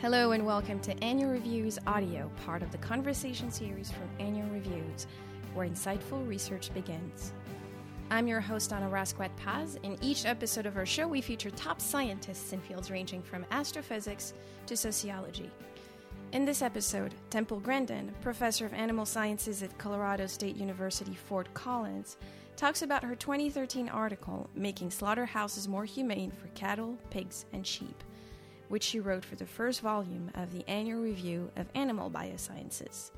Hello and welcome to Annual Reviews Audio, part of the conversation series from Annual Reviews, where insightful research begins. I'm your host, Anna Rasquet Paz. In each episode of our show, we feature top scientists in fields ranging from astrophysics to sociology. In this episode, Temple Grandin, professor of animal sciences at Colorado State University Fort Collins, talks about her 2013 article, Making Slaughterhouses More Humane for Cattle, Pigs, and Sheep which she wrote for the first volume of the Annual Review of Animal Biosciences.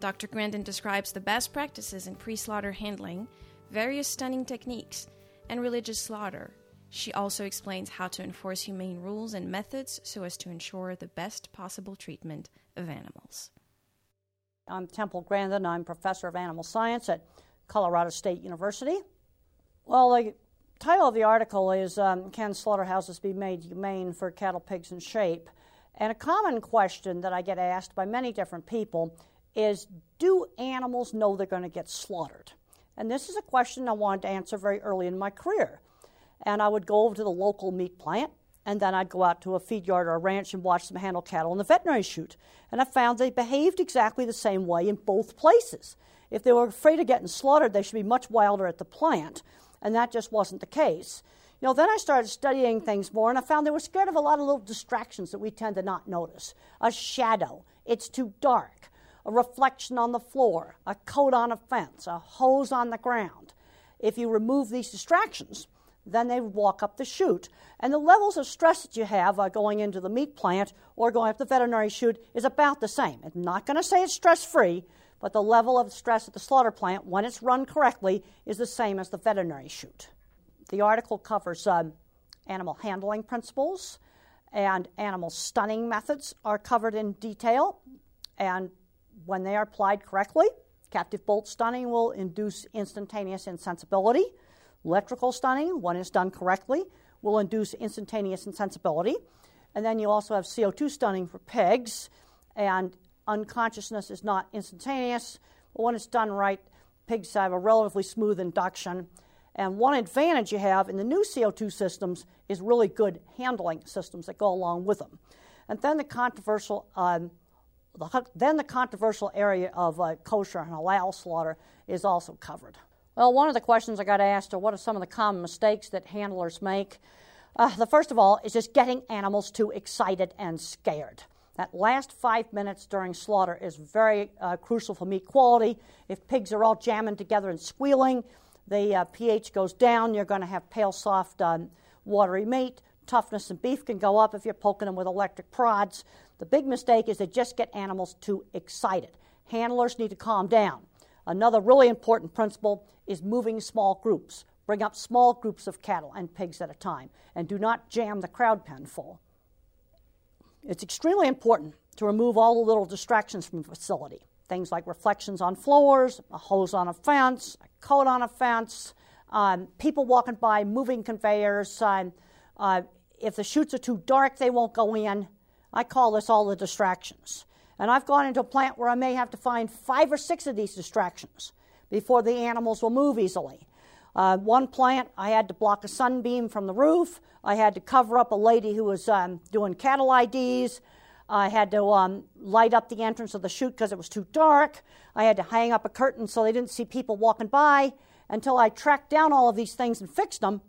Dr. Grandin describes the best practices in pre slaughter handling, various stunning techniques, and religious slaughter. She also explains how to enforce humane rules and methods so as to ensure the best possible treatment of animals. I'm Temple Grandin. I'm professor of animal science at Colorado State University. Well, like title of the article is um, Can Slaughterhouses Be Made Humane for Cattle, Pigs, and Sheep? And a common question that I get asked by many different people is Do animals know they're going to get slaughtered? And this is a question I wanted to answer very early in my career. And I would go over to the local meat plant, and then I'd go out to a feed yard or a ranch and watch them handle cattle in the veterinary chute. And I found they behaved exactly the same way in both places. If they were afraid of getting slaughtered, they should be much wilder at the plant and that just wasn't the case. You know, then I started studying things more, and I found they were scared of a lot of little distractions that we tend to not notice. A shadow, it's too dark, a reflection on the floor, a coat on a fence, a hose on the ground. If you remove these distractions, then they walk up the chute. And the levels of stress that you have uh, going into the meat plant or going up the veterinary chute is about the same. I'm not going to say it's stress free, but the level of stress at the slaughter plant, when it's run correctly, is the same as the veterinary chute. The article covers um, animal handling principles and animal stunning methods are covered in detail. And when they are applied correctly, captive bolt stunning will induce instantaneous insensibility. Electrical stunning, when it's done correctly, will induce instantaneous insensibility. And then you also have CO2 stunning for pigs, and unconsciousness is not instantaneous, but when it's done right, pigs have a relatively smooth induction. And one advantage you have in the new CO2 systems is really good handling systems that go along with them. And then the controversial, um, the, then the controversial area of uh, kosher and halal slaughter is also covered. Well, one of the questions I got asked are what are some of the common mistakes that handlers make? Uh, the first of all is just getting animals too excited and scared. That last five minutes during slaughter is very uh, crucial for meat quality. If pigs are all jamming together and squealing, the uh, pH goes down. You're going to have pale, soft, um, watery meat. Toughness in beef can go up if you're poking them with electric prods. The big mistake is to just get animals too excited. Handlers need to calm down. Another really important principle is moving small groups. Bring up small groups of cattle and pigs at a time, and do not jam the crowd pen full. It's extremely important to remove all the little distractions from the facility. Things like reflections on floors, a hose on a fence, a coat on a fence, um, people walking by, moving conveyors. Um, uh, if the chutes are too dark, they won't go in. I call this all the distractions. And I've gone into a plant where I may have to find five or six of these distractions before the animals will move easily. Uh, one plant, I had to block a sunbeam from the roof. I had to cover up a lady who was um, doing cattle IDs. I had to um, light up the entrance of the chute because it was too dark. I had to hang up a curtain so they didn't see people walking by. Until I tracked down all of these things and fixed them,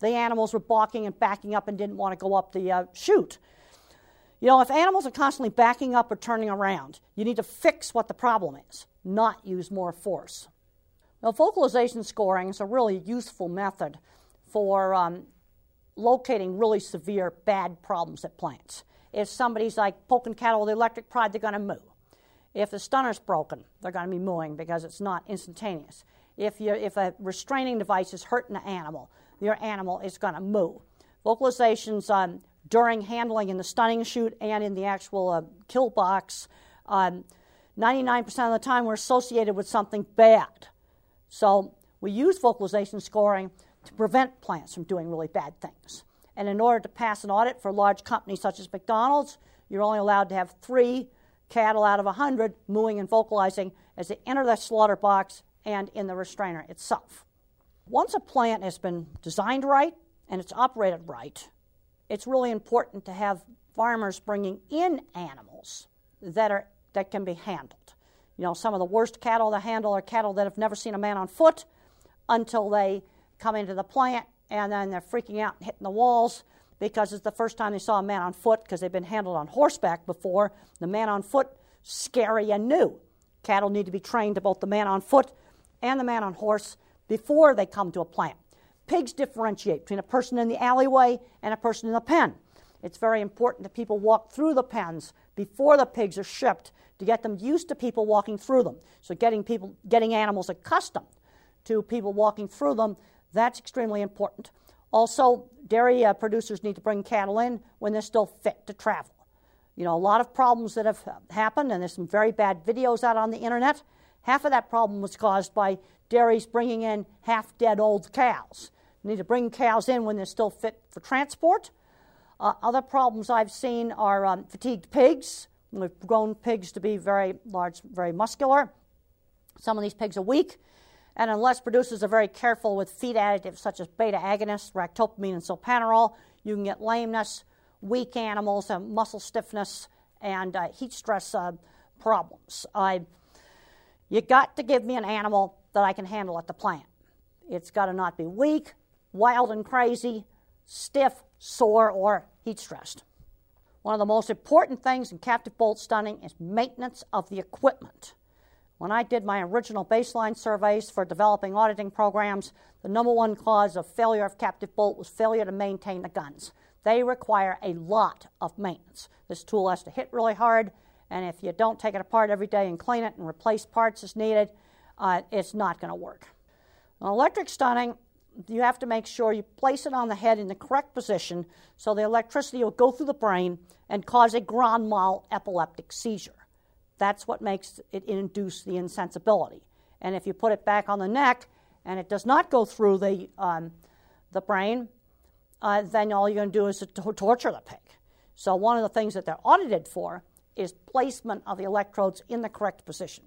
the animals were balking and backing up and didn't want to go up the uh, chute. You know, if animals are constantly backing up or turning around, you need to fix what the problem is, not use more force. Now, vocalization scoring is a really useful method for um, locating really severe bad problems at plants. If somebody's like poking cattle with electric prod, they're going to moo. If the stunner's broken, they're going to be mooing because it's not instantaneous. If, you, if a restraining device is hurting the animal, your animal is going to moo. Vocalizations um, during handling in the stunning chute and in the actual uh, kill box, um, 99% of the time, we're associated with something bad. So we use vocalization scoring to prevent plants from doing really bad things. And in order to pass an audit for large companies such as McDonald's, you're only allowed to have three cattle out of 100 mooing and vocalizing as they enter the slaughter box and in the restrainer itself. Once a plant has been designed right and it's operated right, it's really important to have farmers bringing in animals that are that can be handled. You know, some of the worst cattle to handle are cattle that have never seen a man on foot until they come into the plant and then they're freaking out and hitting the walls because it's the first time they saw a man on foot because they've been handled on horseback before. The man on foot, scary and new. Cattle need to be trained to both the man on foot and the man on horse before they come to a plant. Pigs differentiate between a person in the alleyway and a person in the pen. It's very important that people walk through the pens before the pigs are shipped to get them used to people walking through them. So getting people getting animals accustomed to people walking through them, that's extremely important. Also, dairy uh, producers need to bring cattle in when they're still fit to travel. You know, a lot of problems that have happened, and there's some very bad videos out on the internet. Half of that problem was caused by dairies bringing in half dead old cows. You need to bring cows in when they're still fit for transport. Uh, other problems I've seen are um, fatigued pigs. We've grown pigs to be very large, very muscular. Some of these pigs are weak. And unless producers are very careful with feed additives such as beta agonists, ractopamine, and zilpaterol, you can get lameness, weak animals, and muscle stiffness, and uh, heat stress uh, problems. Uh, you got to give me an animal that I can handle at the plant. It's got to not be weak, wild and crazy, stiff, sore, or heat stressed. One of the most important things in captive bolt stunning is maintenance of the equipment. When I did my original baseline surveys for developing auditing programs, the number one cause of failure of captive bolt was failure to maintain the guns. They require a lot of maintenance. This tool has to hit really hard, and if you don't take it apart every day and clean it and replace parts as needed, uh, it's not going to work. Now, electric stunning, you have to make sure you place it on the head in the correct position so the electricity will go through the brain and cause a grand mal epileptic seizure. That's what makes it induce the insensibility. And if you put it back on the neck and it does not go through the, um, the brain, uh, then all you're going to do is to torture the pig. So, one of the things that they're audited for is placement of the electrodes in the correct position.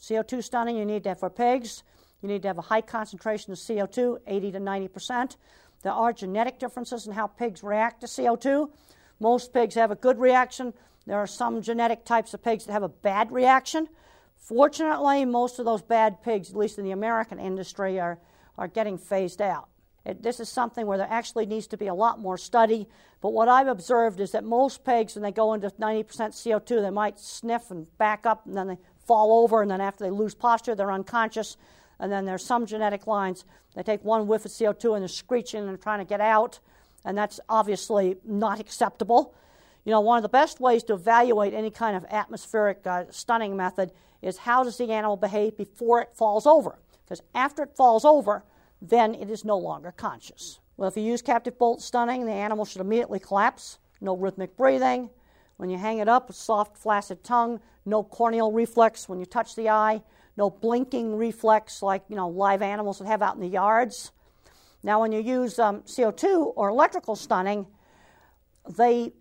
CO2 stunning you need to have for pigs. You need to have a high concentration of CO2, 80 to 90 percent. There are genetic differences in how pigs react to CO2. Most pigs have a good reaction, there are some genetic types of pigs that have a bad reaction. Fortunately, most of those bad pigs, at least in the American industry, are, are getting phased out. It, this is something where there actually needs to be a lot more study. But what I've observed is that most pigs, when they go into 90% CO2, they might sniff and back up, and then they fall over, and then after they lose posture, they're unconscious. And then there's some genetic lines. They take one whiff of CO2 and they're screeching and trying to get out, and that's obviously not acceptable. You know, one of the best ways to evaluate any kind of atmospheric uh, stunning method is how does the animal behave before it falls over? Because after it falls over, then it is no longer conscious. Well, if you use captive bolt stunning, the animal should immediately collapse, no rhythmic breathing. When you hang it up, a soft, flaccid tongue, no corneal reflex when you touch the eye, no blinking reflex like you know live animals would have out in the yards. Now, when you use um, CO2 or electrical stunning, they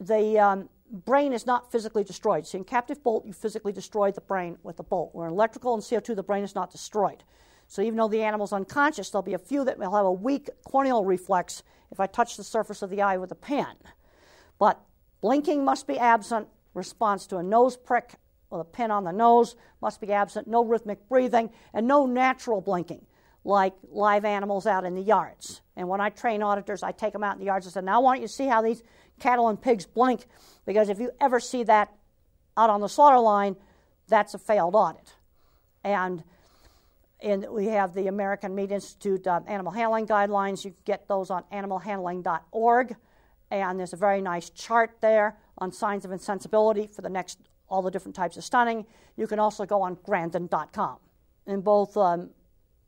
the um, brain is not physically destroyed. So in captive bolt, you physically destroy the brain with the bolt. Where in electrical and CO2, the brain is not destroyed. So even though the animal's unconscious, there'll be a few that will have a weak corneal reflex if I touch the surface of the eye with a pen. But blinking must be absent. Response to a nose prick with a pin on the nose must be absent. No rhythmic breathing and no natural blinking like live animals out in the yards. And when I train auditors, I take them out in the yards and say, now I want you to see how these cattle and pigs blink, because if you ever see that out on the slaughter line, that's a failed audit. And in, we have the American Meat Institute uh, animal handling guidelines. You can get those on animalhandling.org. And there's a very nice chart there on signs of insensibility for the next all the different types of stunning. You can also go on Grandin.com. In both um,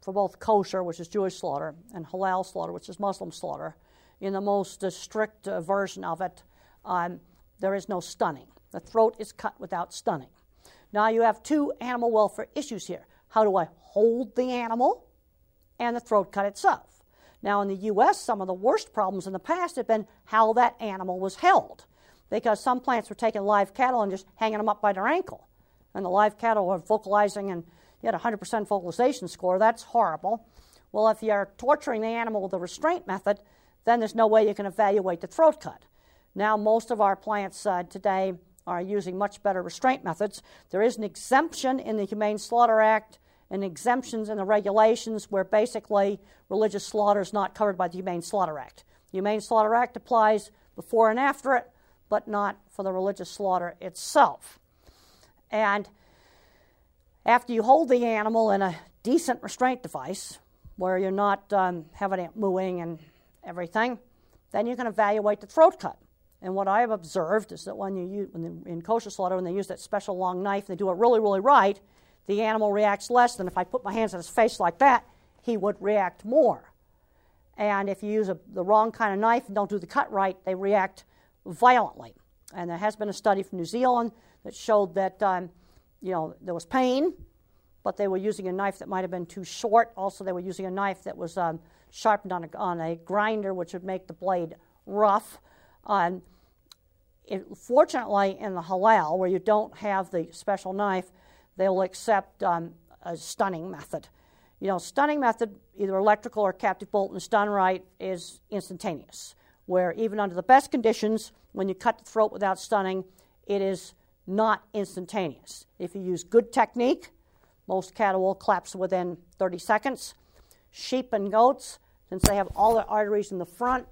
for both kosher, which is Jewish slaughter, and halal slaughter, which is Muslim slaughter, in the most uh, strict uh, version of it, um, there is no stunning. The throat is cut without stunning. Now you have two animal welfare issues here. How do I hold the animal and the throat cut itself? Now, in the U.S., some of the worst problems in the past have been how that animal was held, because some plants were taking live cattle and just hanging them up by their ankle. And the live cattle were vocalizing, and you had a 100% vocalization score. That's horrible. Well, if you're torturing the animal with a restraint method, then there's no way you can evaluate the throat cut. Now, most of our plants uh, today are using much better restraint methods. There is an exemption in the Humane Slaughter Act and exemptions in the regulations where basically religious slaughter is not covered by the Humane Slaughter Act. The Humane Slaughter Act applies before and after it, but not for the religious slaughter itself. And after you hold the animal in a decent restraint device, where you're not um, having it mooing and everything, then you can evaluate the throat cut. And what I have observed is that when you use, when in kosher slaughter, when they use that special long knife, they do it really, really right, the animal reacts less than if I put my hands on his face like that, he would react more. And if you use a, the wrong kind of knife and don't do the cut right, they react violently. And there has been a study from New Zealand that showed that um, you know there was pain, but they were using a knife that might have been too short. Also, they were using a knife that was um, sharpened on a, on a grinder, which would make the blade rough. Um, it, fortunately, in the halal, where you don't have the special knife, they'll accept um, a stunning method. You know, stunning method, either electrical or captive bolt and stun right, is instantaneous. Where even under the best conditions, when you cut the throat without stunning, it is not instantaneous. If you use good technique, most cattle will collapse within 30 seconds. Sheep and goats, since they have all their arteries in the front,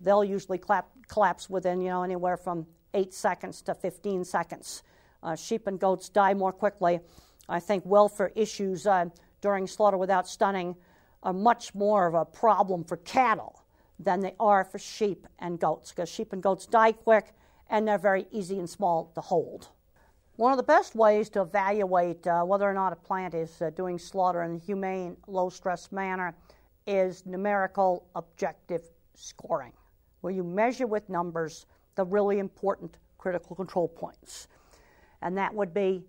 they'll usually clap, collapse within you know anywhere from 8 seconds to 15 seconds. Uh, sheep and goats die more quickly. I think welfare issues uh, during slaughter without stunning are much more of a problem for cattle than they are for sheep and goats because sheep and goats die quick and they're very easy and small to hold. One of the best ways to evaluate uh, whether or not a plant is uh, doing slaughter in a humane, low stress manner is numerical objective scoring, where you measure with numbers the really important critical control points and that would be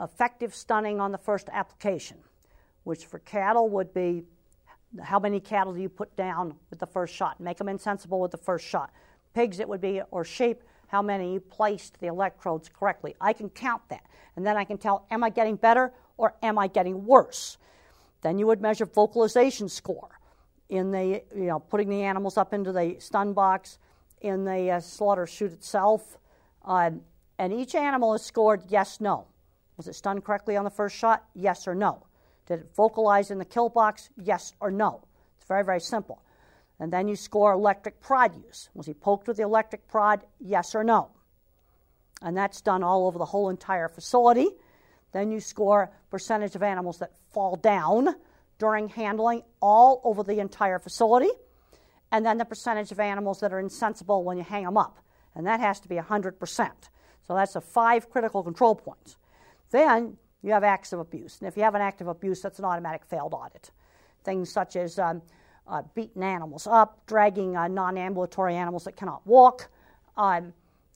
effective stunning on the first application, which for cattle would be how many cattle do you put down with the first shot? Make them insensible with the first shot. Pigs, it would be, or sheep, how many you placed the electrodes correctly. I can count that. And then I can tell, am I getting better or am I getting worse? Then you would measure vocalization score in the, you know, putting the animals up into the stun box, in the uh, slaughter chute itself. Uh, and each animal is scored yes, no. Was it stunned correctly on the first shot? Yes or no. Did it vocalize in the kill box? Yes or no. It's very, very simple. And then you score electric prod use. Was he poked with the electric prod? Yes or no. And that's done all over the whole entire facility. Then you score percentage of animals that fall down during handling all over the entire facility. And then the percentage of animals that are insensible when you hang them up. And that has to be 100%. So that's the five critical control points. Then you have acts of abuse. And if you have an act of abuse, that's an automatic failed audit. Things such as um, uh, beating animals up, dragging uh, non ambulatory animals that cannot walk, um,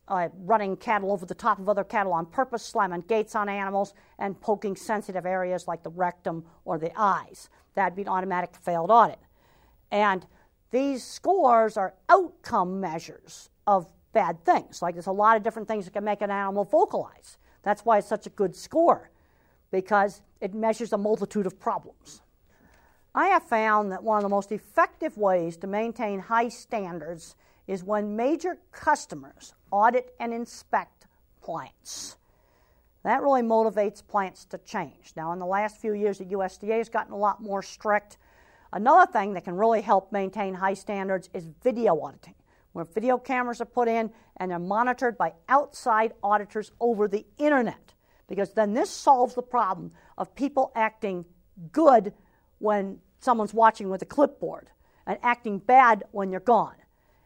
uh, running cattle over the top of other cattle on purpose, slamming gates on animals, and poking sensitive areas like the rectum or the eyes. That'd be an automatic failed audit. And these scores are outcome measures of bad things. Like there's a lot of different things that can make an animal vocalize. That's why it's such a good score, because it measures a multitude of problems. I have found that one of the most effective ways to maintain high standards is when major customers audit and inspect plants. That really motivates plants to change. Now, in the last few years, the USDA has gotten a lot more strict. Another thing that can really help maintain high standards is video auditing where video cameras are put in and they're monitored by outside auditors over the internet. Because then this solves the problem of people acting good when someone's watching with a clipboard and acting bad when you're gone.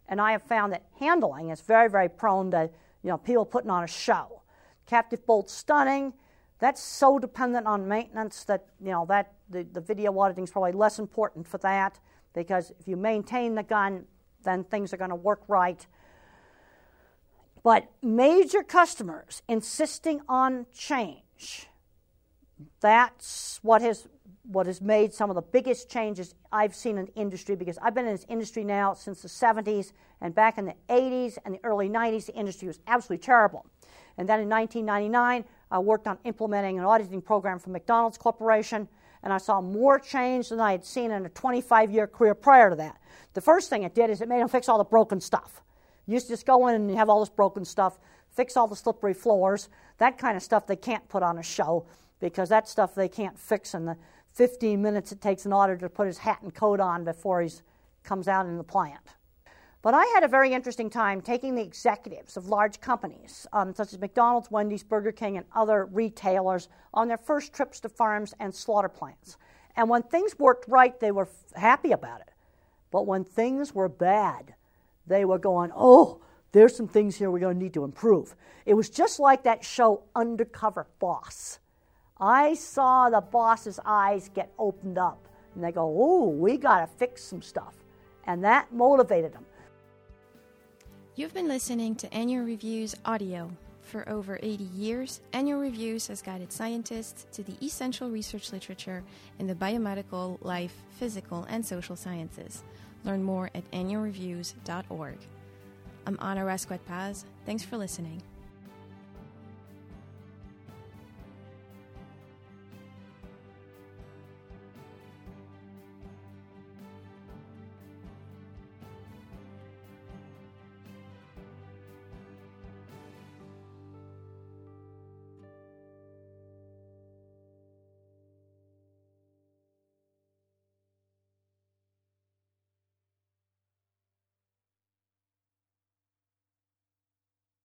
And I have found that handling is very, very prone to you know, people putting on a show. Captive bolt stunning, that's so dependent on maintenance that you know that the, the video auditing is probably less important for that because if you maintain the gun then things are going to work right. But major customers insisting on change, that's what has, what has made some of the biggest changes I've seen in industry because I've been in this industry now since the 70s, and back in the 80s and the early 90s, the industry was absolutely terrible. And then in 1999, I worked on implementing an auditing program for McDonald's Corporation, and I saw more change than I had seen in a 25 year career prior to that. The first thing it did is it made them fix all the broken stuff. You just go in and you have all this broken stuff, fix all the slippery floors, that kind of stuff they can't put on a show because that stuff they can't fix in the 15 minutes it takes an auditor to put his hat and coat on before he comes out in the plant. But I had a very interesting time taking the executives of large companies, um, such as McDonald's, Wendy's, Burger King, and other retailers, on their first trips to farms and slaughter plants. And when things worked right, they were f- happy about it. But when things were bad, they were going, oh, there's some things here we're going to need to improve. It was just like that show, Undercover Boss. I saw the boss's eyes get opened up, and they go, oh, we got to fix some stuff. And that motivated them. You've been listening to Annual Reviews audio. For over 80 years, Annual Reviews has guided scientists to the essential research literature in the biomedical, life, physical, and social sciences. Learn more at annualreviews.org. I'm Anna Rasquet Paz. Thanks for listening.